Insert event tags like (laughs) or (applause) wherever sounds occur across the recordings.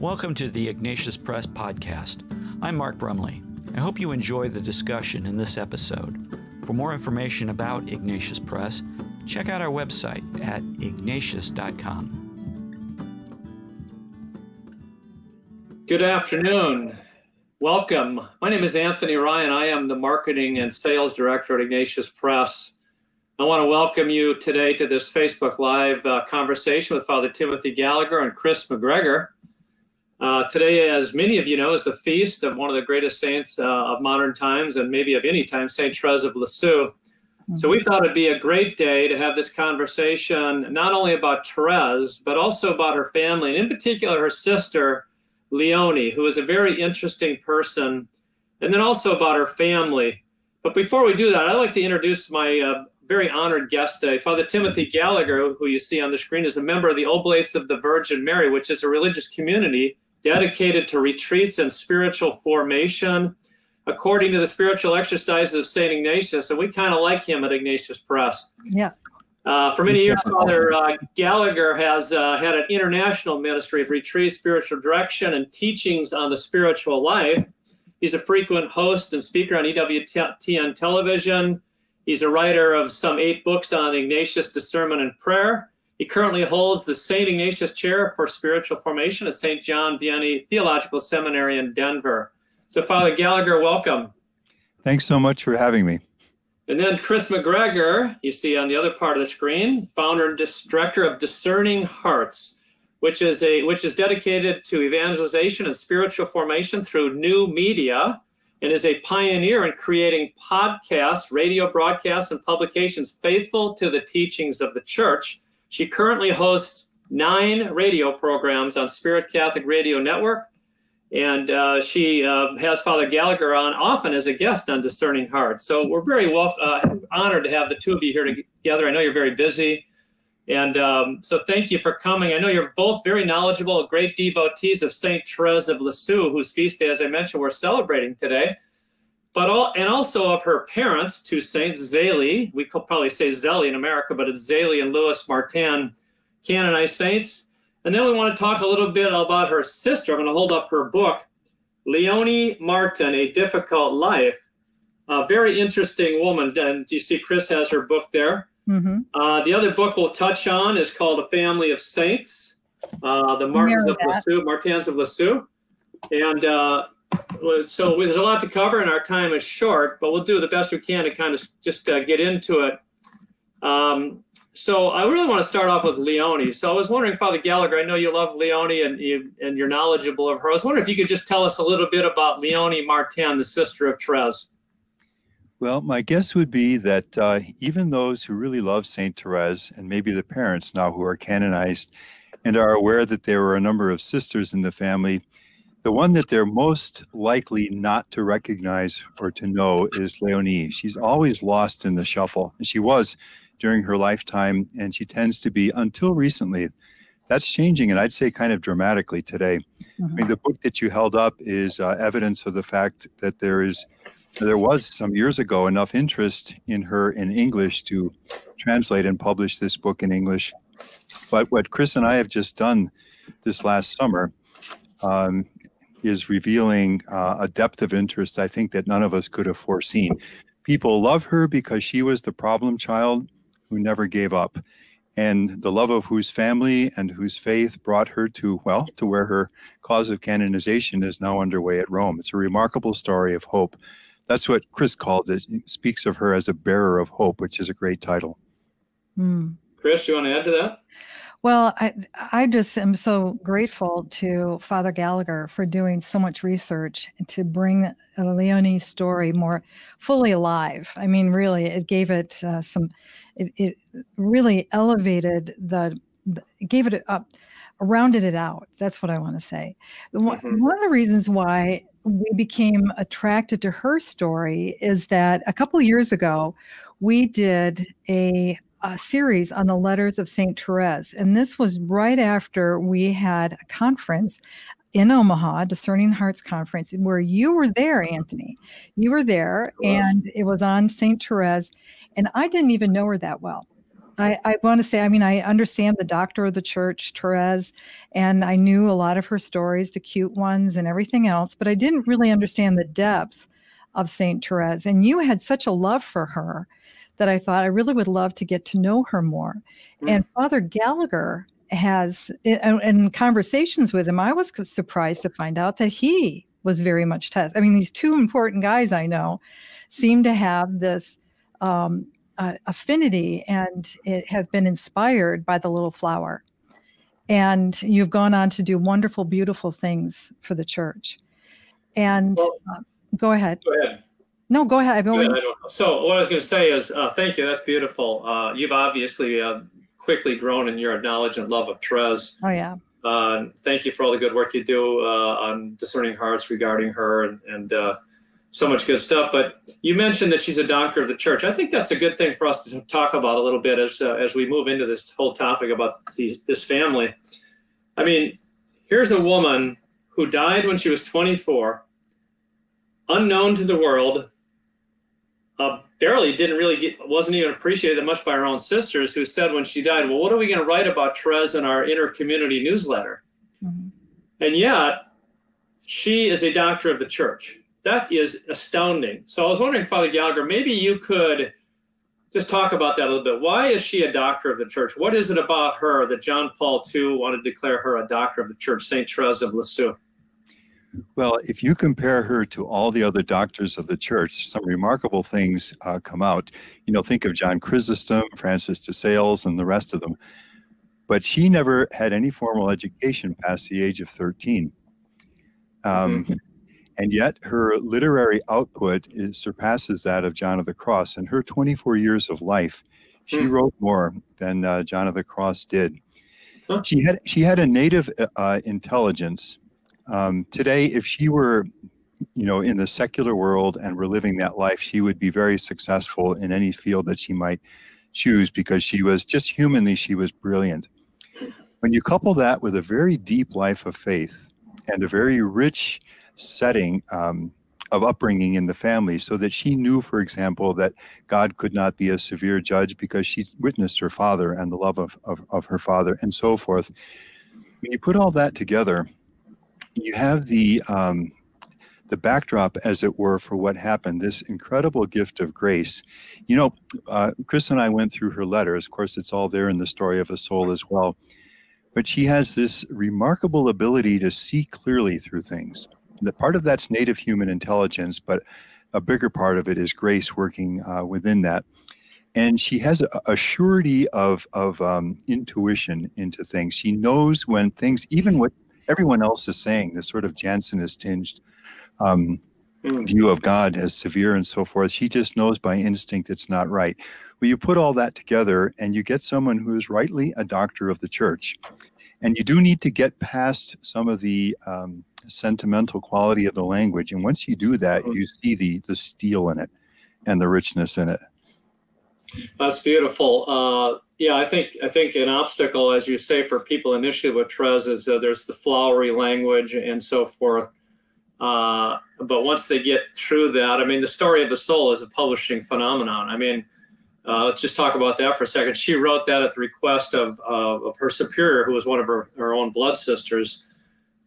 Welcome to the Ignatius Press Podcast. I'm Mark Brumley. I hope you enjoy the discussion in this episode. For more information about Ignatius Press, check out our website at ignatius.com. Good afternoon. Welcome. My name is Anthony Ryan. I am the marketing and sales director at Ignatius Press. I want to welcome you today to this Facebook Live uh, conversation with Father Timothy Gallagher and Chris McGregor. Uh, today, as many of you know, is the feast of one of the greatest saints uh, of modern times and maybe of any time, Saint Therese of Lisieux. So we thought it'd be a great day to have this conversation, not only about Therese, but also about her family, and in particular her sister, Leonie, who is a very interesting person, and then also about her family. But before we do that, I'd like to introduce my uh, very honored guest today. Father Timothy Gallagher, who you see on the screen, is a member of the Oblates of the Virgin Mary, which is a religious community dedicated to retreats and spiritual formation according to the spiritual exercises of St. Ignatius. And we kind of like him at Ignatius Press. Yeah. Uh, for many years, Father uh, Gallagher has uh, had an international ministry of retreat, spiritual direction, and teachings on the spiritual life. He's a frequent host and speaker on EWTN television. He's a writer of some eight books on Ignatian discernment and prayer. He currently holds the St. Ignatius Chair for Spiritual Formation at St. John Vianney Theological Seminary in Denver. So, Father Gallagher, welcome. Thanks so much for having me. And then Chris McGregor, you see on the other part of the screen, founder and director of Discerning Hearts, which is a which is dedicated to evangelization and spiritual formation through new media, and is a pioneer in creating podcasts, radio broadcasts, and publications faithful to the teachings of the Church she currently hosts nine radio programs on Spirit Catholic Radio Network, and uh, she uh, has Father Gallagher on often as a guest on Discerning Hearts. So we're very well uh, honored to have the two of you here together. I know you're very busy. And um, so thank you for coming. I know you're both very knowledgeable, great devotees of St. Therese of Lisieux, whose feast day, as I mentioned, we're celebrating today but all, and also of her parents, two saints, Zélie, we could probably say Zélie in America, but it's Zélie and Louis Martin, canonized saints. And then we want to talk a little bit about her sister. I'm going to hold up her book, Leonie Martin, A Difficult Life. A very interesting woman. And you see Chris has her book there. Mm-hmm. Uh, the other book we'll touch on is called A Family of Saints, uh, the Martins of Lisieux, Martins of Lisieux. And uh, so there's a lot to cover and our time is short, but we'll do the best we can to kind of just uh, get into it. Um, so I really want to start off with Leonie. So I was wondering, Father Gallagher, I know you love Leonie and you and you're knowledgeable of her. I was wondering if you could just tell us a little bit about Leonie Martin, the sister of Therese. Well, my guess would be that uh, even those who really love Saint Therese, and maybe the parents now who are canonized and are aware that there were a number of sisters in the family, the one that they're most likely not to recognize or to know is Leonie. She's always lost in the shuffle. And she was during her lifetime, and she tends to be until recently. That's changing, and I'd say kind of dramatically today. Mm-hmm. I mean, mm-hmm. the book that you held up is uh, evidence of the fact that there is, there was some years ago enough interest in her in English to translate and publish this book in English. But what Chris and I have just done this last summer um, is revealing uh, a depth of interest I think that none of us could have foreseen. People love her because she was the problem child who never gave up, and the love of whose family and whose faith brought her to, well, to where her cause of canonization is now underway at Rome. It's a remarkable story of hope. That's what Chris called it. He speaks of her as a bearer of hope, which is a great title. Mm. Chris, you want to add to that? Well, I, I just am so grateful to Father Gallagher for doing so much research to bring Leonie's story more fully alive. I mean, really, it gave it uh, some, it, it, really elevated the, it gave it up, rounded it out. That's what I want to say. Mm-hmm. One of the reasons why we became attracted to her story is that a couple years ago, we did a a series on the letters of St. Therese. And this was right after we had a conference in Omaha, Discerning Hearts Conference, where you were there, Anthony. You were there, and it was on St. Therese. And I didn't even know her that well. I, I want to say, I mean, I understand the doctor of the church, Therese, and I knew a lot of her stories, the cute ones and everything else, but I didn't really understand the depth of St. Therese. And you had such a love for her that I thought I really would love to get to know her more. Mm. And Father Gallagher has, in conversations with him, I was surprised to find out that he was very much test. I mean, these two important guys I know seem to have this um, uh, affinity and it have been inspired by the little flower. And you've gone on to do wonderful, beautiful things for the church. And well, uh, go ahead. Go ahead. No, go ahead. So what I was going to say is, uh, thank you. That's beautiful. Uh, you've obviously uh, quickly grown in your knowledge and love of Therese. Oh yeah. Uh, thank you for all the good work you do uh, on discerning hearts regarding her and, and uh, so much good stuff. But you mentioned that she's a doctor of the church. I think that's a good thing for us to talk about a little bit as as we move into this whole topic about these, this family. I mean, here's a woman who died when she was 24, unknown to the world uh, barely didn't really get, wasn't even appreciated much by her own sisters who said when she died, well, what are we going to write about Therese in our inner community newsletter? Mm-hmm. And yet, she is a doctor of the church. That is astounding. So I was wondering, Father Gallagher, maybe you could just talk about that a little bit. Why is she a doctor of the church? What is it about her that John Paul II wanted to declare her a doctor of the church, St. Therese of Lisieux? Well, if you compare her to all the other doctors of the church, some remarkable things uh, come out. You know, think of John Chrysostom, Francis de Sales, and the rest of them. But she never had any formal education past the age of 13. Um, mm-hmm. And yet her literary output is, surpasses that of John of the Cross. In her 24 years of life, she mm. wrote more than uh, John of the Cross did. Huh. She had she had a native uh, intelligence um, today, if she were, you know, in the secular world and were living that life, she would be very successful in any field that she might choose because she was just humanly, she was brilliant. When you couple that with a very deep life of faith and a very rich setting um, of upbringing in the family, so that she knew, for example, that God could not be a severe judge because she witnessed her father and the love of, of, of her father and so forth. When you put all that together, you have the um, the backdrop, as it were, for what happened. This incredible gift of grace. You know, uh, Chris and I went through her letters. Of course, it's all there in the story of a soul as well. But she has this remarkable ability to see clearly through things. The part of that's native human intelligence, but a bigger part of it is grace working uh, within that. And she has a, surety of of um, intuition into things. She knows when things, even what everyone else is saying, this sort of Jansenist tinged um, mm. view of God as severe and so forth. She just knows by instinct it's not right. Well, you put all that together and you get someone who is rightly a doctor of the church. And you do need to get past some of the um, sentimental quality of the language. And once you do that, you see the the steel in it and the richness in it. That's beautiful. Uh, yeah, I think I think an obstacle, as you say, for people initially with Therese is uh, there's the flowery language and so forth. Uh, but once they get through that, I mean, the story of the soul is a publishing phenomenon. I mean, uh, let's just talk about that for a second. She wrote that at the request of of her superior, who was one of her, her own blood sisters,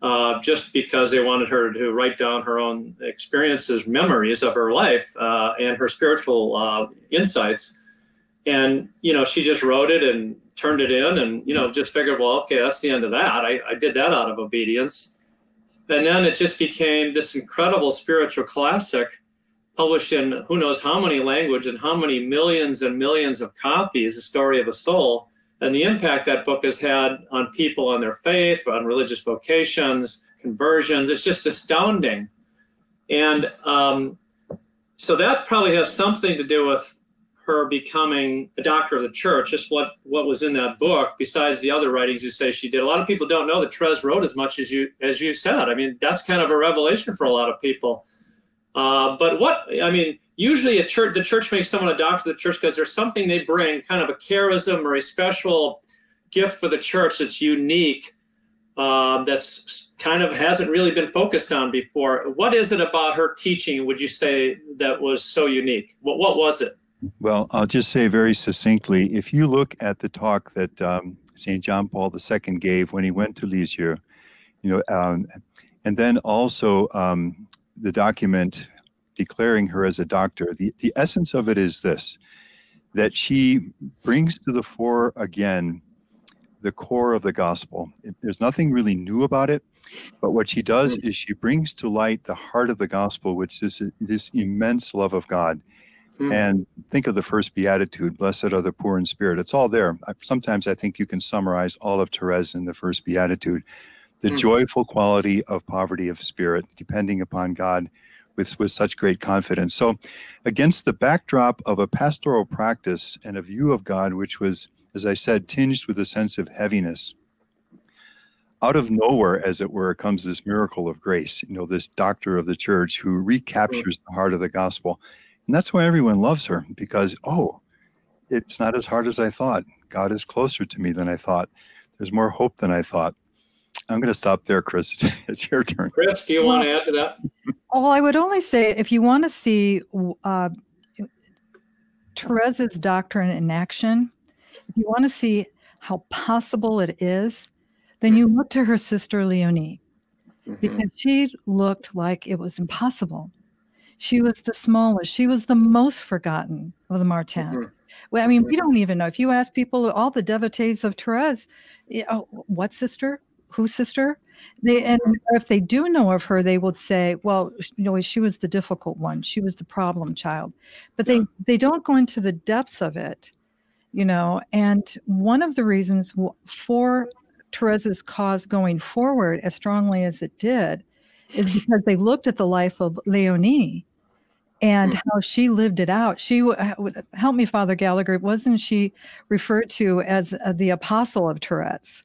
uh, just because they wanted her to write down her own experiences, memories of her life, uh, and her spiritual insights and you know she just wrote it and turned it in and you know just figured well okay that's the end of that. I, I did that out of obedience. And then it just became this incredible spiritual classic published in who knows how many languages and how many millions and millions of copies the story of a soul. And the impact that book has had on people on their faith on religious vocations conversions. It's just astounding. And um, so that probably has something to do with her becoming a doctor of the church, just what, what was in that book, besides the other writings you say she did. A lot of people don't know that Therese wrote as much as you as you said. I mean, that's kind of a revelation for a lot of people. Uh, but what I mean, usually a church, the church makes someone a doctor of the church because there's something they bring, kind of a charism or a special gift for the church that's unique, uh, that's kind of hasn't really been focused on before. What is it about her teaching? Would you say that was so unique? What what was it? Well, I'll just say very succinctly if you look at the talk that um, St. John Paul II gave when he went to Lisieux, you know, um, and then also um, the document declaring her as a doctor, the, the essence of it is this that she brings to the fore again the core of the gospel. It, there's nothing really new about it, but what she does is she brings to light the heart of the gospel, which is this immense love of God. Mm. And think of the first beatitude Blessed are the poor in spirit. It's all there. Sometimes I think you can summarize all of Therese in the first beatitude. The mm. joyful quality of poverty of spirit, depending upon God with, with such great confidence. So, against the backdrop of a pastoral practice and a view of God, which was, as I said, tinged with a sense of heaviness, out of nowhere, as it were, comes this miracle of grace, you know, this doctor of the church who recaptures the heart of the gospel. And that's why everyone loves her because, oh, it's not as hard as I thought. God is closer to me than I thought. There's more hope than I thought. I'm going to stop there, Chris. (laughs) it's your turn. Chris, do you want to add to that? Well, I would only say if you want to see uh, Therese's doctrine in action, if you want to see how possible it is, then you look to her sister Leonie mm-hmm. because she looked like it was impossible. She was the smallest. She was the most forgotten of the Martin. Mm-hmm. Well, I mean, we don't even know. If you ask people, all the devotees of Therese, you know, what sister? Whose sister? They and if they do know of her, they would say, "Well, you know, she was the difficult one. She was the problem child." But they they don't go into the depths of it, you know. And one of the reasons for Therese's cause going forward as strongly as it did is because they looked at the life of Leonie and mm. how she lived it out. She would help me, Father Gallagher. Wasn't she referred to as uh, the apostle of Therese?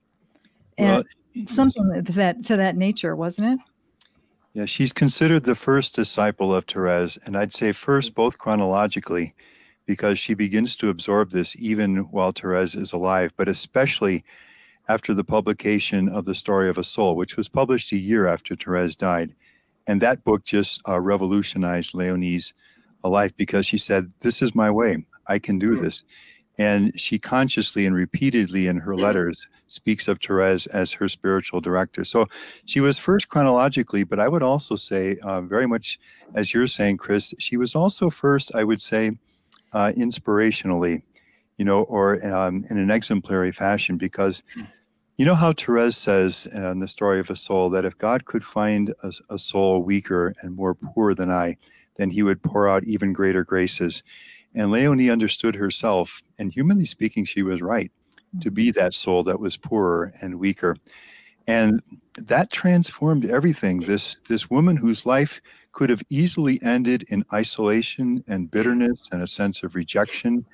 And well, something to that to that nature, wasn't it? Yeah, she's considered the first disciple of Therese, and I'd say first both chronologically, because she begins to absorb this even while Therese is alive, but especially after the publication of The Story of a Soul, which was published a year after Therese died. And that book just uh, revolutionized Leonie's uh, life because she said, This is my way. I can do this. And she consciously and repeatedly in her letters speaks of Therese as her spiritual director. So she was first chronologically, but I would also say, uh, very much as you're saying, Chris, she was also first, I would say, uh, inspirationally, you know, or um, in an exemplary fashion, because you know how Therese says in the story of a soul that if God could find a, a, soul weaker and more poor than I, then he would pour out even greater graces. And Leonie understood herself, and humanly speaking, she was right to be that soul that was poorer and weaker. And that transformed everything. This this woman whose life could have easily ended in isolation and bitterness and a sense of rejection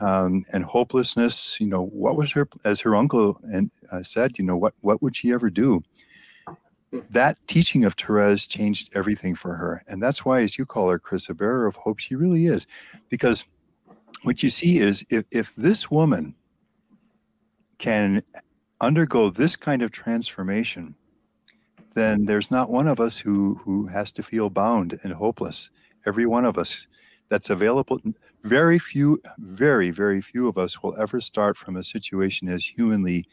um, and hopelessness. You know, what was her, as her uncle and uh, said, you know, what what would she ever do? That teaching of Therese changed everything for her, and that's why, as you call her, Chris, a bearer of hope, she really is, because what you see is if if this woman can undergo this kind of transformation, then there's not one of us who who has to feel bound and hopeless. Every one of us that's available very few, very, very few of us will ever start from a situation as humanly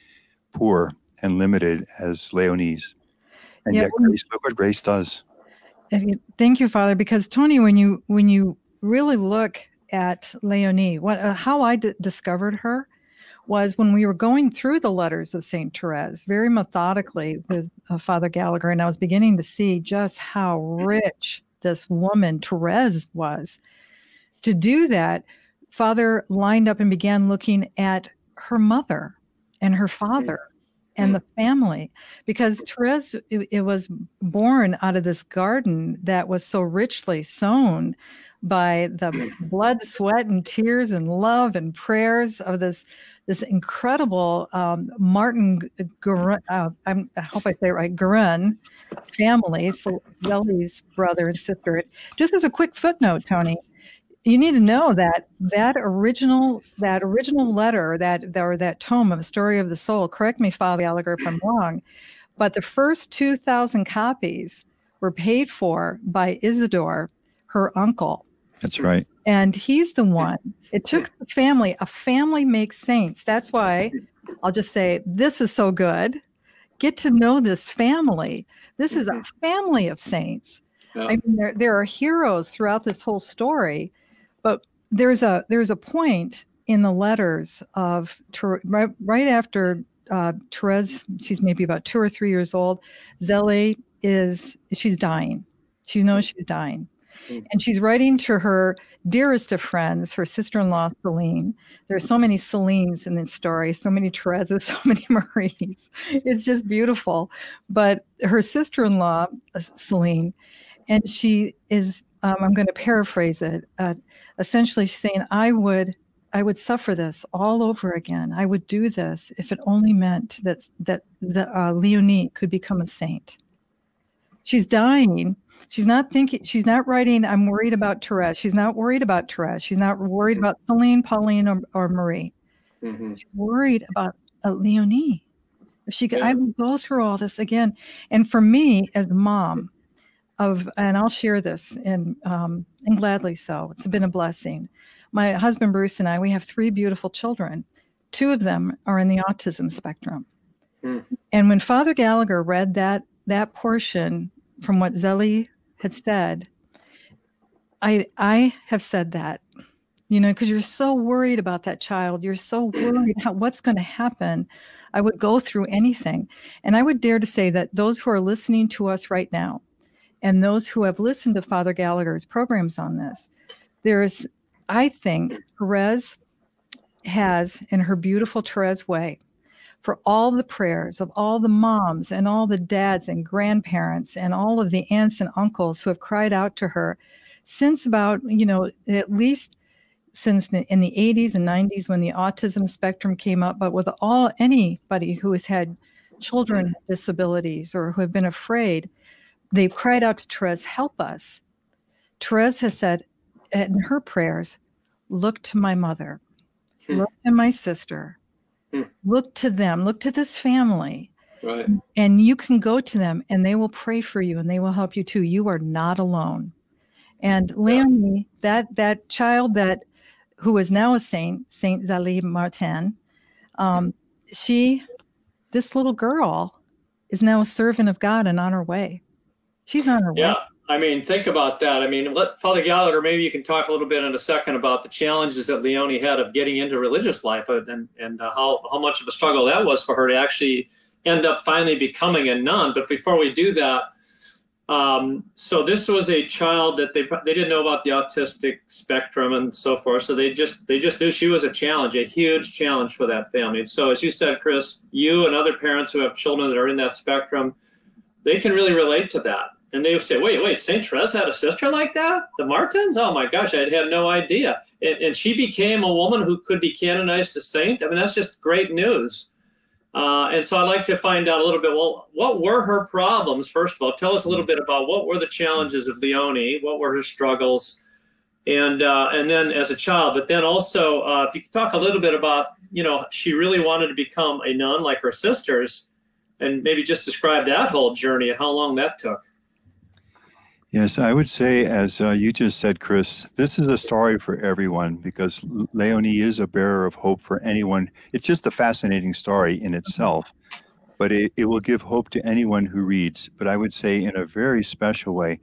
poor and limited as Leonie's. And yeah, yet, Grace, look what Grace does. Thank you, Father. Because Tony, when you when you really look at Leonie, what uh, how I d- discovered her was when we were going through the letters of Saint Therese very methodically with uh, Father Gallagher, and I was beginning to see just how rich this woman Therese was. To do that, Father lined up and began looking at her mother and her father and mm. the family because mm. Therese it, it, was born out of this garden that was so richly sown by the blood, sweat, and tears and love and prayers of this this incredible um, Martin uh, i hope I say it right Guerin family, so Zélie's brother and sister. Just as a quick footnote, Tony, you need to know that that original that original letter that or that tome of a story of the soul correct me father gallagher if i'm wrong but the first 2000 copies were paid for by isidore her uncle that's right And he's the one. It took the family. A family makes saints. That's why I'll just say this is so good. Get to know this family. This is a Mhm. family of saints. Yeah. I mean, there there are heroes throughout this whole story, but there's a there's a point in the letters of right, right after uh, Therese, she's maybe about two or three years old. Zélie is she's dying. She knows she's dying, Mm. and she's writing to her dearest of friends, her sister-in-law Celine. There are so many Celines in this story, so many Thereses, (laughs) so many Maries. It's just beautiful. But her sister-in-law uh, Celine, and she is. Um, I'm going to paraphrase it. Uh, essentially, saying, "I would." I would suffer this all over again. I would do this if it only meant that that the uh, Leonie could become a saint. She's dying. She's not thinking. She's not writing. I'm worried about Therese. She's not worried about Therese. She's not worried about Celine, Pauline, or, or Marie. Mhm. She's worried about uh, Leonie. If she could, Yeah. I would go through all this again. And for me, as mom, of and I'll share this and um, and gladly so. It's been a blessing. My husband Bruce and I, we have three beautiful children. Two of them are in the autism spectrum. Hmm. And when Father Gallagher read that that portion from what Zélie had said, I I have said that, you know, because you're so worried about that child. You're so worried how, what's going to happen. I would go through anything. And I would dare to say that those who are listening to us right now, and those who have listened to Father Gallagher's programs on this, there's, I think, Therese has, in her beautiful Therese way, for all the prayers of all the moms and all the dads and grandparents and all of the aunts and uncles who have cried out to her since about, you know, at least since in the 80s and 90s when the autism spectrum came up, but with all anybody who has had children with disabilities or who have been afraid, they've cried out to Therese, help us. Therese has said in her prayers, look to my mother, Hmm. look to my sister, Hmm. look to them, look to this family, Right. and you can go to them and they will pray for you and they will help you too. You are not alone. And Leonie, that that child that who is now a saint, Saint Zélie Martin, um, she, this little girl, is now a servant of God and on her way. She's on her Yeah. way. I mean, think about that. I mean, let Father Gallagher, maybe you can talk a little bit in a second about the challenges that Leonie had of getting into religious life and, and uh, how, how much of a struggle that was for her to actually end up finally becoming a nun. But before we do that, um, so this was a child that they they didn't know about the autistic spectrum and so forth. So they just they just knew she was a challenge, a huge challenge for that family. And so as you said, Chris, you and other parents who have children that are in that spectrum, they can really relate to that. And they would say, wait, wait, St. Therese had a sister like that? The Martins? Oh my gosh, I had no idea. And, and she became a woman who could be canonized a saint. I mean, that's just great news. Uh, and so I'd like to find out a little bit, well, what were her problems? First of all, tell us a little bit about what were the challenges of Leonie? What were her struggles? And, uh, and then as a child, but then also, uh, if you could talk a little bit about, you know, she really wanted to become a nun like her sisters and maybe just describe that whole journey and how long that took. Yes, I would say, as uh, you just said, Chris, this is a story for everyone because Leonie is a bearer of hope for anyone. It's just a fascinating story in itself, but it, it will give hope to anyone who reads. But I would say, in a very special way,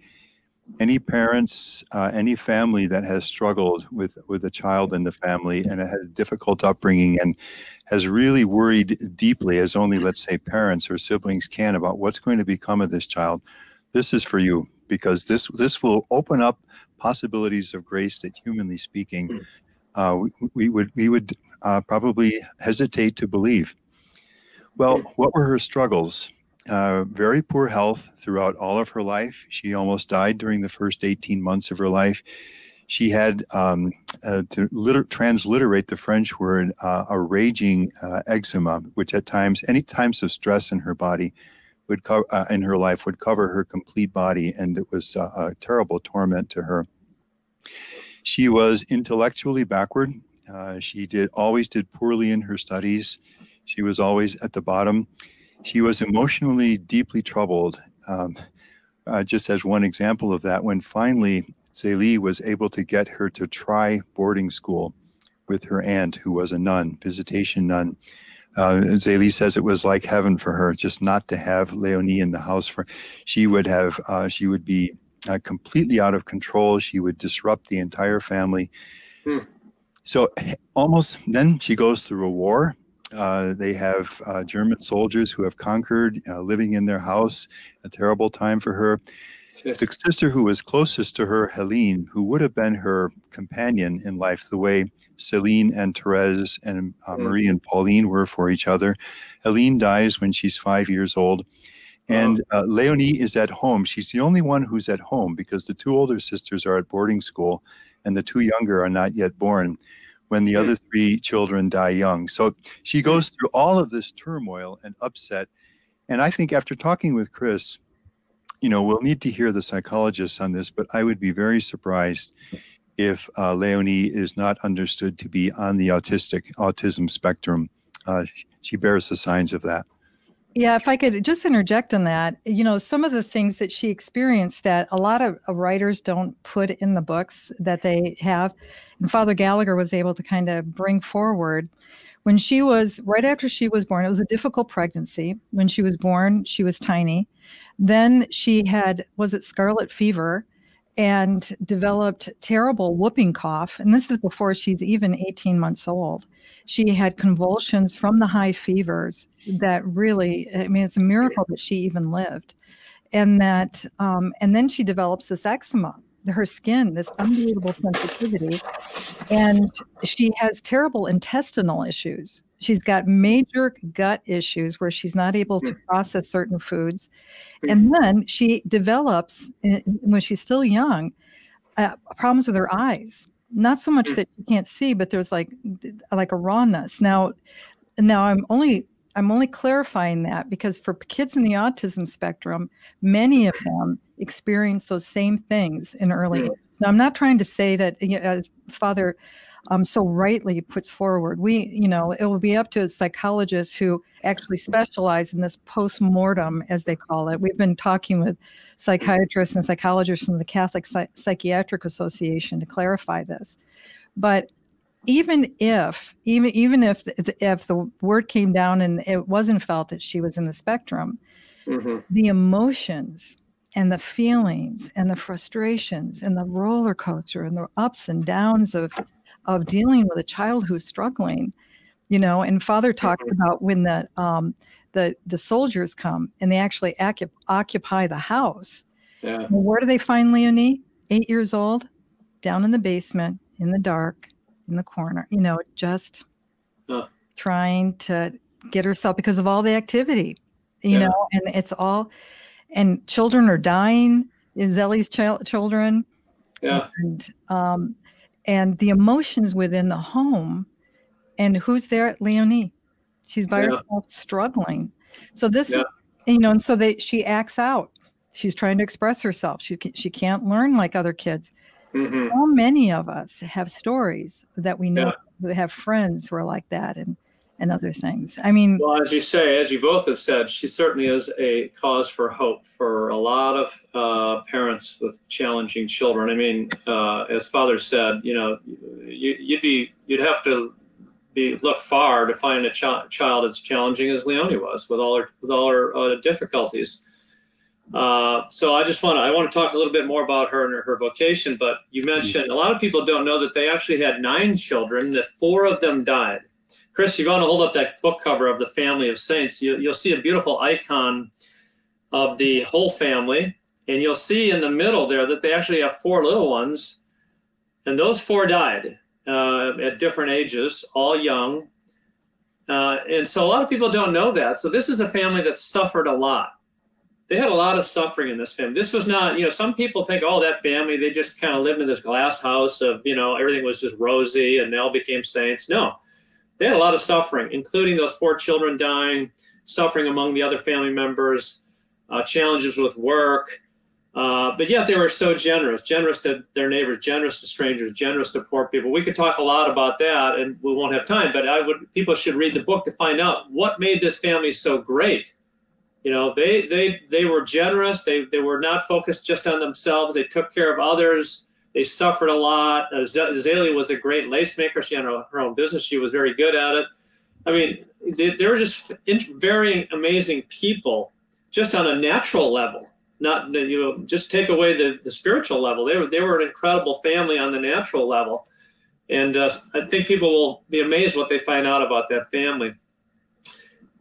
any parents, uh, any family that has struggled with, with a child in the family and has a difficult upbringing and has really worried deeply, as only, let's say, parents or siblings can, about what's going to become of this child, this is for you because this this will open up possibilities of grace that humanly speaking uh, we, we would we would uh, probably hesitate to believe. Well what were her struggles? Uh, very poor health throughout all of her life. She almost died during the first 18 months of her life. She had um, uh, to liter- transliterate the french word uh, a raging uh, eczema which at times any times of stress in her body would cover uh, in her life would cover her complete body, and it was uh, a terrible torment to her. She was intellectually backward. Uh, she did always did poorly in her studies. She was always at the bottom. She was emotionally deeply troubled. Um, uh, just as one example of that, when finally Zélie was able to get her to try boarding school with her aunt, who was a nun, visitation nun. Uh, Zélie says it was like heaven for her just not to have Leonie in the house. For she would have, uh, she would be uh, completely out of control. She would disrupt the entire family. Hmm. So almost then she goes through a war. Uh, they have uh, German soldiers who have conquered, uh, living in their house. A terrible time for her. The sister who was closest to her, Helene, who would have been her companion in life, the way Celine and Therese and uh, mm. Marie and Pauline were for each other. Helene dies when she's five years old. And uh, Leonie is at home. She's the only one who's at home because the two older sisters are at boarding school and the two younger are not yet born when the other three children die young. So she goes through all of this turmoil and upset. And I think after talking with Chris, you know, we'll need to hear the psychologists on this, but I would be very surprised if uh, Leonie is not understood to be on the autistic autism spectrum. Uh, she bears the signs of that. Yeah, if I could just interject on that, you know, some of the things that she experienced that a lot of writers don't put in the books that they have, and Father Gallagher was able to kind of bring forward. When she was right after she was born, it was a difficult pregnancy. When she was born, she was tiny. Then she had, was it scarlet fever? and developed terrible whooping cough. And this is before she's even 18 months old. She had convulsions from the high fevers that really, I mean, it's a miracle that she even lived. And that, um, and then she develops this eczema, her skin, this unbelievable sensitivity. And she has terrible intestinal issues. She's got major gut issues where she's not able to hmm. process certain foods. Hmm. And then she develops, when she's still young, uh, problems with her eyes. Not so much hmm. that you can't see, but there's like like a rawness. Now, now I'm only I'm only clarifying that because for kids in the autism spectrum, many of them experience those same things in early age. Now, I'm not trying to say that, you know, as Father um, so rightly puts forward. We, you know, it will be up to psychologists who actually specialize in this post-mortem, as they call it. We've been talking with psychiatrists and psychologists from the Catholic Psy- Psychiatric Association to clarify this. But even if even even if if the word came down and it wasn't felt that she was in the spectrum, mm-hmm. the emotions and the feelings and the frustrations and the roller coaster and the ups and downs of of dealing with a child who's struggling you know and father talked mm-hmm. about when the um the the soldiers come and they actually occupy the house yeah. Well, where do they find leonie eight years old down in the basement in the dark in the corner you know just trying to get herself because of all the activity you yeah. know and it's all and children are dying Zélie's ch- children yeah and um and the emotions within the home and who's there leonie she's by yeah. herself struggling so this yeah. you know and so they she acts out she's trying to express herself she, she can't learn like other kids mm-hmm. so many of us have stories that we know yeah. that have friends who are like that and and other things. I mean, well, as you say, as you both have said, she certainly is a cause for hope for a lot of uh, parents with challenging children. I mean, uh, as Father said, you know, you, would be you'd have to be look far to find a ch- child as challenging as Leonie was with all her with all her uh, difficulties. Uh, so I just want to I want to talk a little bit more about her and her, her vocation. But you mentioned a lot of people don't know that they actually had nine children. That four of them died Chris, you want to hold up that book cover of the family of saints, you, you'll see a beautiful icon of the whole family. And you'll see in the middle there that they actually have four little ones. And those four died uh, at different ages, all young. Uh, and so a lot of people don't know that. So this is a family that suffered a lot. They had a lot of suffering in this family. This was not, you know, some people think, oh, that family, they just kind of lived in this glass house of, you know, everything was just rosy and they all became saints. No, they had a lot of suffering, including those four children dying, suffering among the other family members, uh, challenges with work. Uh, but yet they were so generous, generous to their neighbors, generous to strangers, generous to poor people. We could talk a lot about that, and we won't have time. But I would people should read the book to find out what made this family so great. You know, they they they were generous. They they were not focused just on themselves. They took care of others. They suffered a lot. Uh, Zélie was a great lace maker. She had her own business. She was very good at it. I mean, they, they were just very amazing people, just on a natural level. Not you know, just take away the, the spiritual level. They were they were an incredible family on the natural level, and uh, I think people will be amazed what they find out about that family.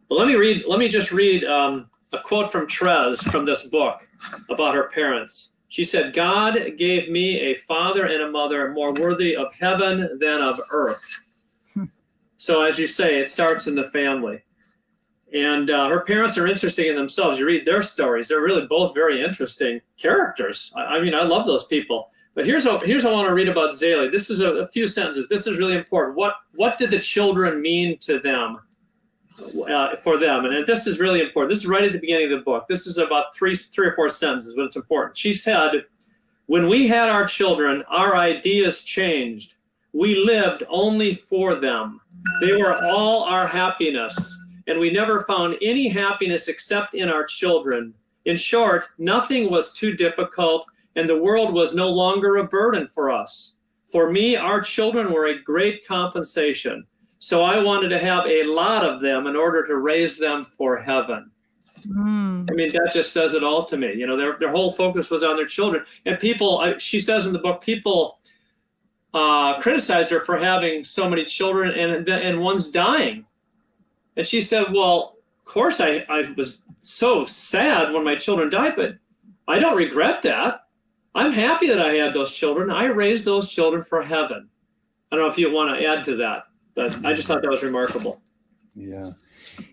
But let me read. Let me just read um, a quote from Therese from this book about her parents. She said, God gave me a father and a mother more worthy of heaven than of earth. so, as you say, it starts in the family. And uh, her parents are interesting in themselves. You read their stories, they're really both very interesting characters. I, I mean, I love those people. But here's what, here's what I want to read about Zélie. This is a, a few sentences. This is really important. What, what did the children mean to them? Uh, for them. And this is really important. This is right at the beginning of the book. This is about three, three or four sentences, but it's important. She said, When we had our children, our ideas changed. We lived only for them. They were all our happiness, and we never found any happiness except in our children. In short, nothing was too difficult, and the world was no longer a burden for us. For me, our children were a great compensation. So I wanted to have a lot of them in order to raise them for heaven. Mm. I mean, that just says it all to me. You know, their, their whole focus was on their children. And people, I, she says in the book, people uh, criticize her for having so many children and, and one's dying. And she said, Well, of course, I, I was so sad when my children died, but I don't regret that. I'm happy that I had those children. I raised those children for heaven. I don't know if you want to add to that. But I just thought that was remarkable. Yeah.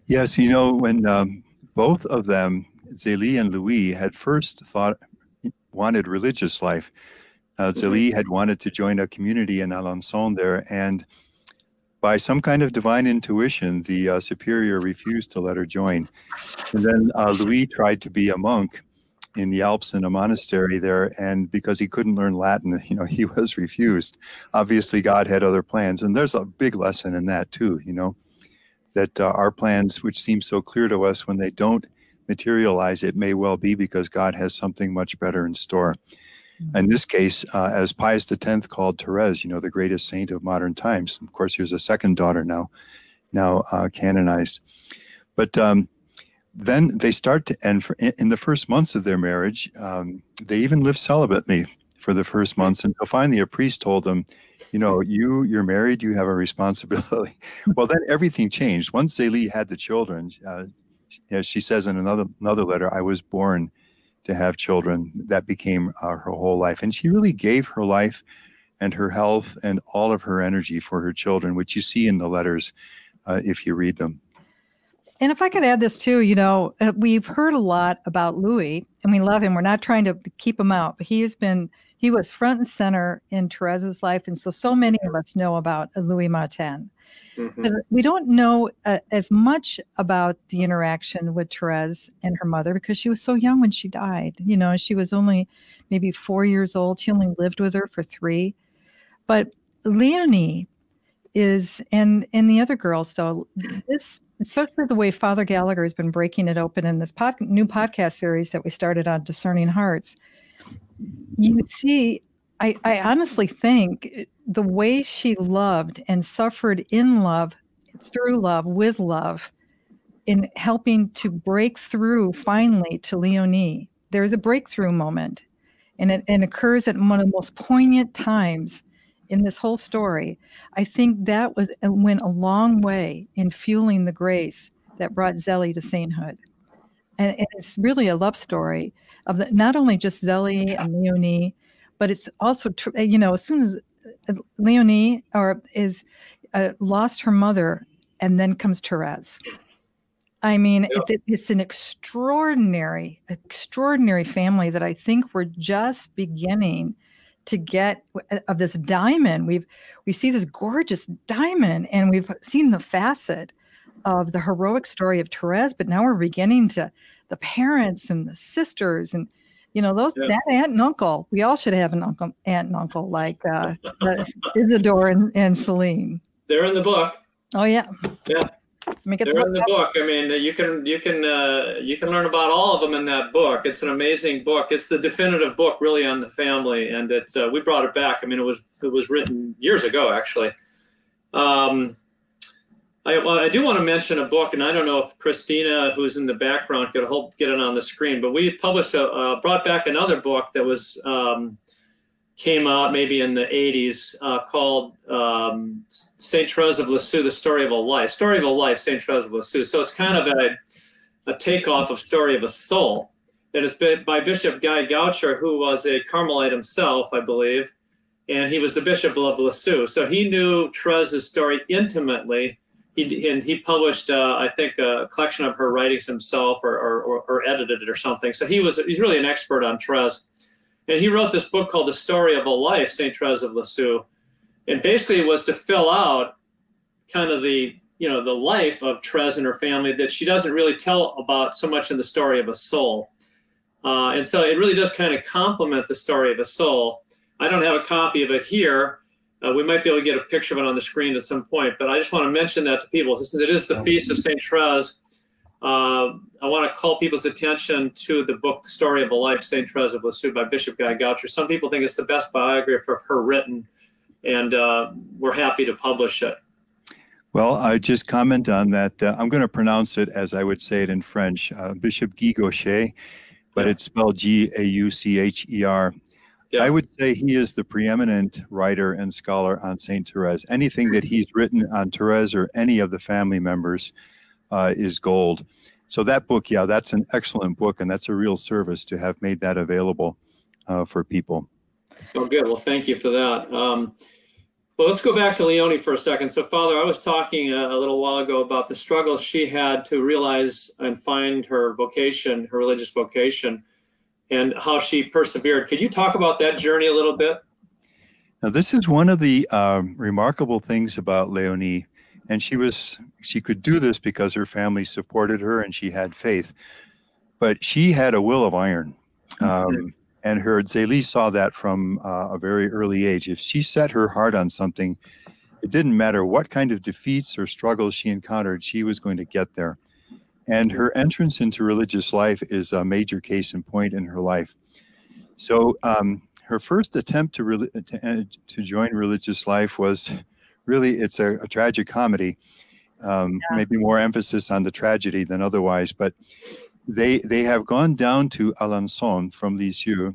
Yes, you know, when um, both of them, Zélie and Louis, had first thought, wanted religious life. Uh, mm-hmm. Zélie had wanted to join a community in Alençon there, and by some kind of divine intuition, the uh, superior refused to let her join. And then uh, Louis tried to be a monk in the Alps in a monastery there, and because he couldn't learn Latin, (laughs) you know, he was refused. Obviously, God had other plans, and there's a big lesson in that too. You know, that uh, our plans, which seem so clear to us, when they don't materialize, it may well be because God has something much better in store. Mm-hmm. In this case, uh, as Pius X called Therese, you know, the greatest saint of modern times. Of course, here's a second daughter now, now uh, canonized. But um, then they start to end for, in the first months of their marriage. Um, they even live celibately for the first months until finally a priest told them, you know, you you're married, you have a responsibility. (laughs) well, then everything changed once Zélie had the children. Uh, as she says in another another letter, I was born to have children. That became uh, her whole life, and she really gave her life and her health and all of her energy for her children, which you see in the letters uh, if you read them. And if I could add this too, you know, uh, we've heard a lot about Louis and we love him. We're not trying to keep him out, but he has been, he was front and center in Therese's life. And so, so many of us know about Louis Martin. Mm-hmm. We don't know uh, as much about the interaction with Therese and her mother because she was so young when she died. You know, she was only maybe four years old. She only lived with her for three. But Leonie is, and and the other girls, so this especially the way Father Gallagher has been breaking it open in this pod, new podcast series that we started on Discerning Hearts. You see, I, I honestly think the way she loved and suffered in love, through love, with love, in helping to break through finally to Leonie. There's a breakthrough moment, and it, and occurs at one of the most poignant times in this whole story, I think that was uh, went a long way in fueling the grace that brought Zélie to sainthood. And, and it's really a love story of the, not only just Zélie and Leonie, but it's also uh, you know as soon as uh, Leonie or is uh, lost her mother, and then comes Therese. I mean, yep. it, it's an extraordinary, extraordinary family that I think we're just beginning to get uh, of this diamond. We've we see this gorgeous diamond, and we've seen the facet of the heroic story of Therese, but now we're beginning to the parents and the sisters and you know those yeah. that aunt and uncle. We all should have an uncle, aunt and uncle like uh, (laughs) Isidore and, and Celine. They're in the book. Oh yeah. Yeah. Me get They're in the book. I mean, you can you can uh, you can learn about all of them in that book. It's an amazing book. It's the definitive book, really, on the family, and it uh, we brought it back. I mean, it was it was written years ago, actually. Um, I, well, I do want to mention a book, and I don't know if Christina, who's in the background, could help get it on the screen. But we published a uh, brought back another book that was um, came out maybe in the 80s uh, called um, Saint Therese of Lisieux: The Story of a Life. Story of a Life, Saint Therese of Lisieux. So it's kind of a a takeoff of Story of a Soul. And it's by Bishop Guy Goucher, who was a Carmelite himself, I believe, and he was the bishop of Lisieux. So he knew Therese's story intimately he and he published uh, I think a collection of her writings himself or, or, or, edited it or something. So he was he's really an expert on Therese, and he wrote this book called The Story of a Life, Saint Therese of Lisieux, and basically it was to fill out kind of the you know the life of Therese and her family that she doesn't really tell about so much in the story of a soul, uh, and so it really does kind of complement the story of a soul. I don't have a copy of it here uh, we might be able to get a picture of it on the screen at some point, but I just want to mention that to people. Since it is the feast of St. Therese, uh, I want to call people's attention to the book, The Story of a Life, St. Therese of Lisieux by Bishop Guy Goucher. Some people think it's the best biography of her written, and uh, we're happy to publish it. Well, I just comment on that. Uh, I'm going to pronounce it as I would say it in French, uh, Bishop Guy Gaucher, but yeah. it's spelled G A U C H E R. Yeah. I would say he is the preeminent writer and scholar on Saint Therese. Anything that he's written on Therese or any of the family members uh, is gold. So that book, yeah, that's an excellent book, and that's a real service to have made that available uh, for people. Oh, good. Well, thank you for that. Um, well, let's go back to Leonie for a second. So, Father, I was talking a, a, little while ago about the struggles she had to realize and find her vocation, her religious vocation and how she persevered. Could you talk about that journey a little bit? Now, this is one of the um, remarkable things about Leonie, and she was she could do this because her family supported her and she had faith, but she had a will of iron. Um, and her Zélie saw that from uh, a very early age. If she set her heart on something, it didn't matter what kind of defeats or struggles she encountered, she was going to get there. And her entrance into religious life is a major case in point in her life. So, um, her first attempt to, re- to, uh, to, join religious life was really it's a, a tragic comedy. Um, yeah. Maybe more emphasis on the tragedy than otherwise, but they they have gone down to Alençon from Lisieux.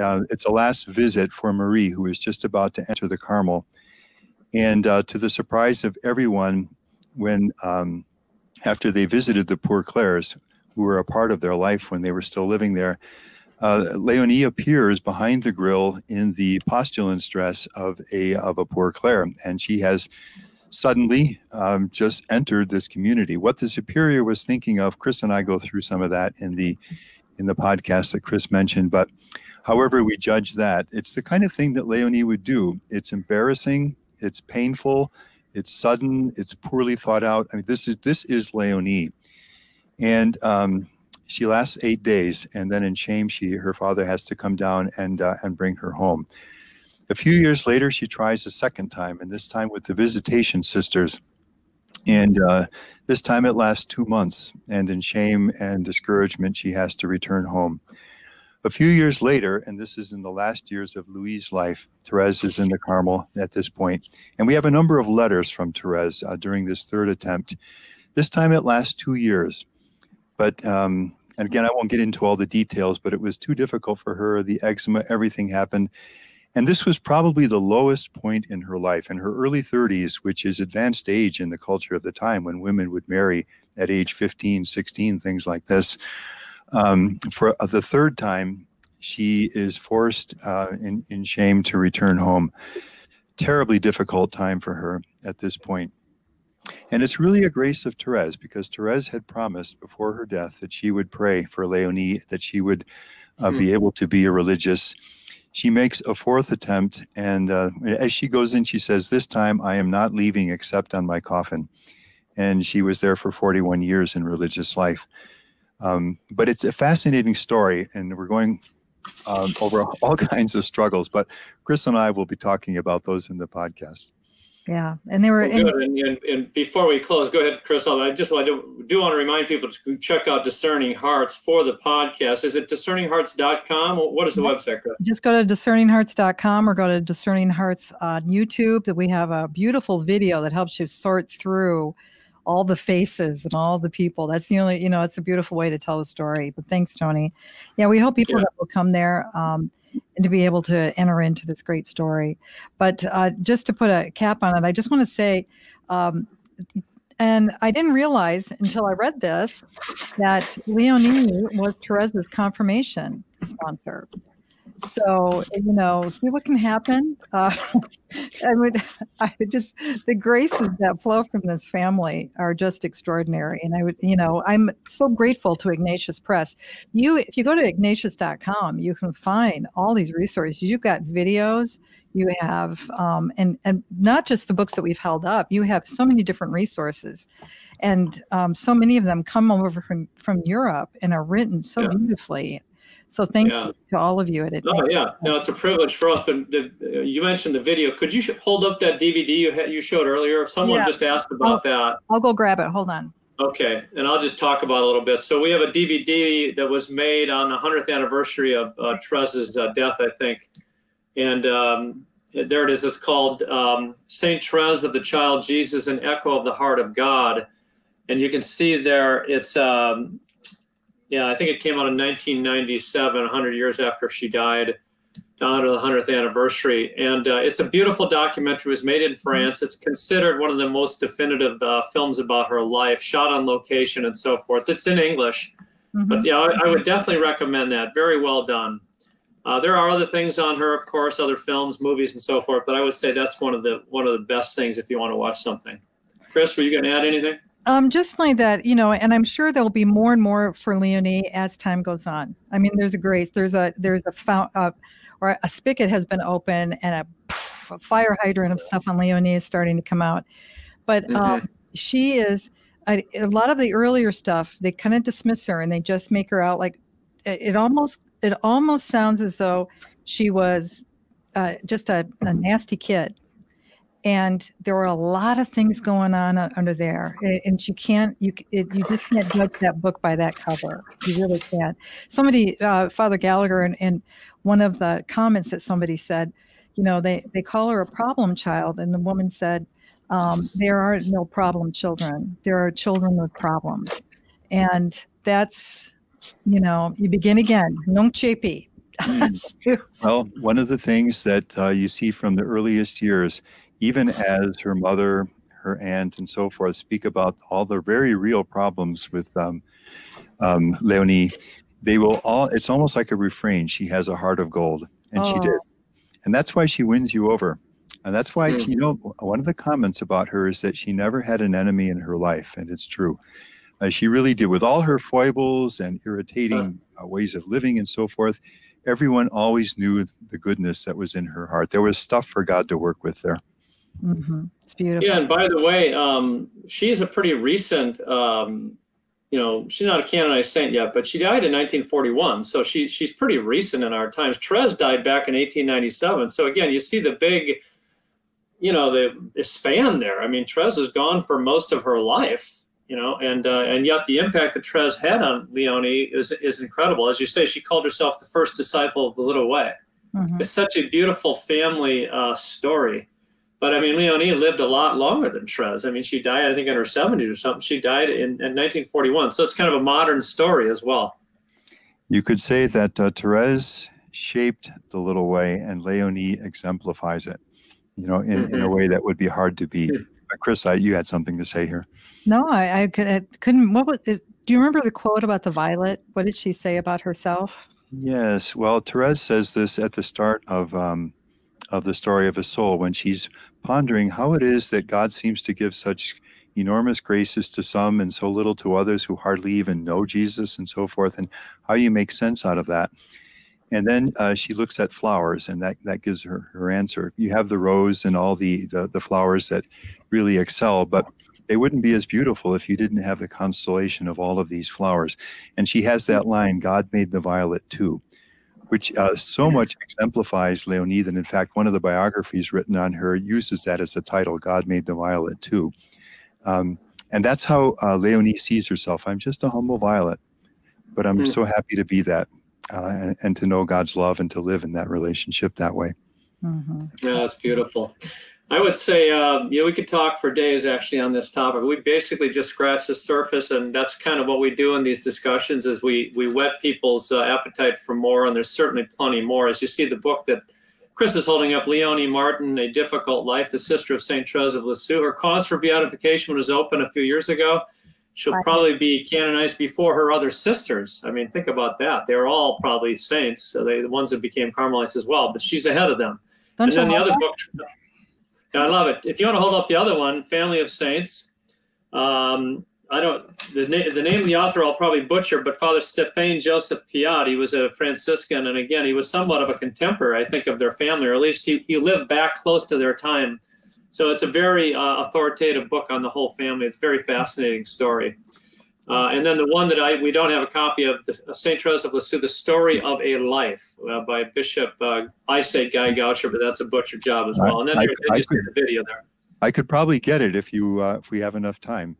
Uh, it's a last visit for Marie, who is just about to enter the Carmel, and uh, to the surprise of everyone, when um, after they visited the poor Clares, who were a part of their life when they were still living there, uh, Leonie appears behind the grill in the postulant's dress of a of a poor Clare, and she has suddenly um, just entered this community. What the superior was thinking of, Kris and I go through some of that in the in the podcast that Kris mentioned. But however we judge that, it's the kind of thing that Leonie would do. It's embarrassing. It's painful. It's sudden. It's poorly thought out. I mean, this is this is Leonie, and um, she lasts eight days, and then in shame, she her father has to come down and uh, and bring her home. A few years later, she tries a second time, and this time with the Visitation Sisters. And uh, this time it lasts two months, and in shame and discouragement, she has to return home. A few years later, and this is in the last years of Louis' life, Therese is in the Carmel at this point, and we have a number of letters from Therese uh, during this third attempt. This time it lasts two years, but um, and again, I won't get into all the details, but it was too difficult for her. The eczema, everything happened. And this was probably the lowest point in her life. In her early 30s, which is advanced age in the culture of the time when women would marry at age 15, 16, things like this. Um, for the third time, she is forced uh, in, in shame to return home. Terribly difficult time for her at this point. And it's really a grace of Therese because Therese had promised before her death that she would pray for Leonie, that she would uh, mm-hmm. be able to be a religious. She makes a fourth attempt, and uh, as she goes in, she says, This time I am not leaving except on my coffin. And she was there for 41 years in religious life. Um, but it's a fascinating story, and we're going um, over all (laughs) kinds of struggles. But Kris and I will be talking about those in the podcast. Yeah, and they were. Good. And, and, and, before we close, go ahead, Kris. I just want to do want to remind people to check out Discerning Hearts for the podcast. Is it discerninghearts.com? What is the website, Kris? Just go to discerninghearts.com or go to Discerning Hearts on YouTube. That we have a beautiful video that helps you sort through all the faces and all the people. That's the only, you know, it's a beautiful way to tell the story. But thanks, Tony. Yeah, we hope people yeah. will come there. Um, and to be able to enter into this great story. But uh, just to put a cap on it, I just want to say, um, and I didn't realize until I read this that Leonie was Therese's confirmation sponsor so you know see what can happen. Uh, (laughs) I would, (laughs) I would just the graces that flow from this family are just extraordinary. And i would you know i'm so grateful to ignatius press. You if you go to ignatius.com you can find all these resources. You've got videos you have um, and and not just the books that we've held up you have so many different resources. And um, so many of them come over from from europe and are written so yeah. beautifully so thank yeah. you to all of you at it. Oh yeah, no, it's a privilege for us. But the, uh, you mentioned the video. Could you hold up that DVD you had, you showed earlier? If Someone yeah. just asked about I'll, that. I'll go grab it. Hold on. Okay, and I'll just talk about a little bit. So we have a DVD that was made on the 100th anniversary of uh, Therese's uh, death, I think, and um, there it is. It's called um, Saint Therese of the Child Jesus, an Echo of the Heart of God, and you can see there it's um, yeah, I think it came out in 1997, 100 years after she died, down to the 100th anniversary. And uh, it's a beautiful documentary. It was made in France. It's considered one of the most definitive uh, films about her life, shot on location and so forth. It's in English. Mm-hmm. But yeah, I, I, would definitely recommend that. Very well done. Uh, there are other things on her, of course, other films, movies, and so forth. But I would say that's one of the one of the best things if you want to watch something. Kris, were you going to add anything? Um, just like that, you know, and I'm sure there'll be more and more for Leonie as time goes on. I mean, there's a grace, there's a there's a fount, uh, or a spigot has been open, and a, poof, a, fire hydrant of stuff on Leonie is starting to come out. But um, mm-hmm. she is a, a, lot of the earlier stuff. They kind of dismiss her and they just make her out like it, it almost it almost sounds as though she was uh, just a, a nasty kid and there were a lot of things going on under there and you can't you it, you just can't judge that book by that cover. You really can't. Somebody uh, father gallagher in, in one of the comments that somebody said you know they they call her a problem child and the woman said um, there are no problem children. There are children with problems. And that's you know you begin again. Non chepi. (laughs) Well one of the things that uh, you see from the earliest years even as her mother, her aunt, and so forth speak about all the very real problems with um, um, Leonie, they will all, it's almost like a refrain. She has a heart of gold, and oh. she did. And that's why she wins you over. And that's why, mm. you know, one of the comments about her is that she never had an enemy in her life. And it's true. Uh, she really did. With all her foibles and irritating uh, ways of living and so forth, everyone always knew the goodness that was in her heart. There was stuff for God to work with there. Mm-hmm. It's beautiful. Yeah, and by the way, um, she's a pretty recent. Um, you know, she's not a canonized saint yet, but she died in 1941, so she she's pretty recent in our times. Therese died back in 1897, so again, you see the big, you know, the, span there. I mean, Therese is gone for most of her life, you know, and uh, and yet the impact that Therese had on Leonie is is incredible. As you say, she called herself the first disciple of the little way. Mm-hmm. It's such a beautiful family uh, story. But I mean, Leonie lived a lot longer than Therese. I mean, she died, I think, in her 70s or something. She died in, in 1941. So it's kind of a modern story as well. You could say that uh, Therese shaped the little way and Leonie exemplifies it, you know, in, mm-hmm. in a mm-hmm. way that would be hard to beat. Mm-hmm. Kris, I, you had something to say here. No, I, I, could, I couldn't. What was it? Do you remember the quote about the violet? What did she say about herself? Yes. Well, Therese says this at the start of um, of the story of a soul when she's pondering how it is that God seems to give such enormous graces to some and so little to others who hardly even know Jesus and so forth, and how you make sense out of that. And then uh, she looks at flowers, and that, that gives her her answer. You have the rose and all the, the, the flowers that really excel, but they wouldn't be as beautiful if you didn't have the constellation of all of these flowers. And she has that line God made the violet too which uh, so much exemplifies Leonie that, in fact, one of the biographies written on her uses that as a title God Made the Violet, too. Um, and that's how uh, Leonie sees herself. I'm just a humble violet, but I'm mm. so happy to be that uh, and, and, to know God's love and to live in that relationship that way. Mm-hmm. Yeah, that's beautiful. I would say, uh, you know, we could talk for days actually on this topic. We basically just scratch the surface, and that's kind of what we do in these discussions. Is we we whet people's uh, appetite for more, and there's certainly plenty more. As you see, the book that Kris is holding up, Leonie Martin, A Difficult Life, the sister of Saint Therese of Lisieux. Her cause for beatification was open a few years ago. She'll right. probably be canonized before her other sisters. I mean, think about that. They're all probably saints. So they the ones that became Carmelites as well, but she's ahead of them. Don't and then the other that? book I love it. If you want to hold up the other one, Family of Saints, um, I don't the, na- the name of the author I'll probably butcher, but Father Stéphane Joseph Piat, he was a Franciscan, and again he was somewhat of a contemporary, I think, of their family, or at least he, he lived back close to their time. So it's a very uh, authoritative book on the whole family. It's a very fascinating story. Uh, and then the one that I we don't have a copy of, the, uh, Saint Therese of Lisieux, The Story of a Life uh, by Bishop, uh, I say Guy Goucher, but that's a butcher job as well. And then I, I, just could, the video there. I could probably get it if you uh, if we have enough time,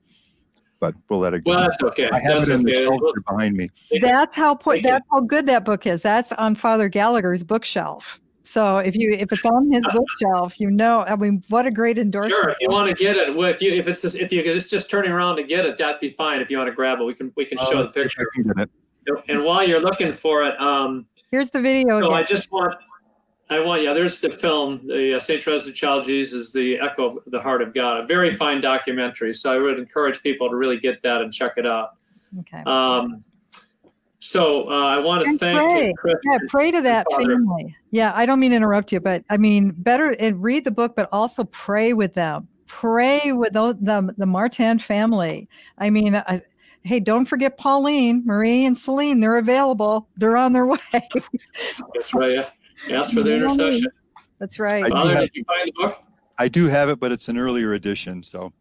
but we'll let it go. Well, that's okay. I have that's it in okay. the shelf behind me. That's how put, that's how good that book is. That's on Father Gallagher's bookshelf. So if you if it's on his (laughs) bookshelf, you know, I mean, what a great endorsement. Sure, if you want to get it, if you if it's just, if you just just turning around to get it, that'd be fine. If you want to grab it, we can we can show the picture. And while you're looking for it, um, here's the video. So again. I just want. I want, yeah, there's the film, the uh, St. Therese of Child Jesus, the Echo of the Heart of God, a very fine documentary. So I would encourage people to really get that and check it out. Okay. Um, so uh, I want to and thank pray. Kris yeah, pray to that family. Yeah, I don't mean to interrupt you, but I mean better and read the book, but also pray with them. Pray with those, the the Martin family. I mean, I, hey, don't forget Pauline, Marie, and Celine. They're available. They're on their (laughs) way. That's right. Yeah. Ask for their intercession. That's right. Father, did you find the book? I do have it, but it's an earlier edition, so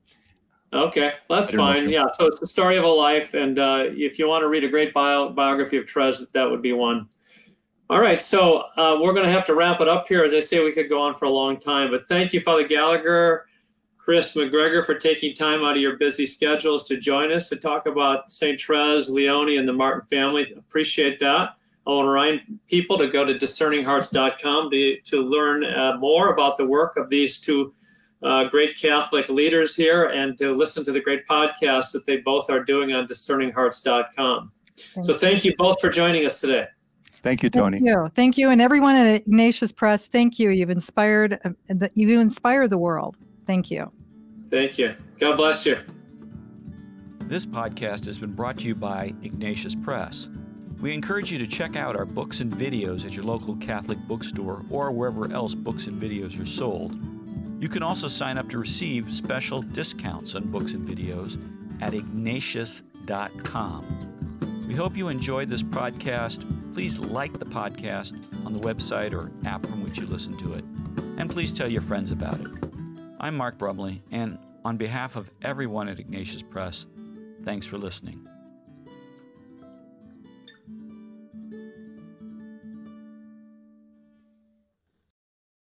Okay, that's fine. Yeah, so it's the story of a life, and uh, if you want to read a great bio- biography of Therese, that would be one. All right, so uh, we're going to have to wrap it up here. As I say, we could go on for a long time, but thank you, Father Gallagher, Kris McGregor, for taking time out of your busy schedules to join us to talk about St. Therese, Leonie, and the Martin family. Appreciate that. I want to remind people to go to discerninghearts.com to, to learn uh, more about the work of these two uh, great Catholic leaders here and to listen to the great podcasts that they both are doing on discerninghearts.com. Thank so thank you both for joining us today. Thank you, Tony. Thank you. Thank you. And everyone at Ignatius Press, thank you. You've inspired, uh, you inspire the world. Thank you. Thank you. God bless you. This podcast has been brought to you by Ignatius Press. We encourage you to check out our books and videos at your local Catholic bookstore or wherever else books and videos are sold. You can also sign up to receive special discounts on books and videos at ignatius.com. We hope you enjoyed this podcast. Please like the podcast on the website or app from which you listen to it, and please tell your friends about it. I'm Mark Brumley, and on behalf of everyone at Ignatius Press, thanks for listening.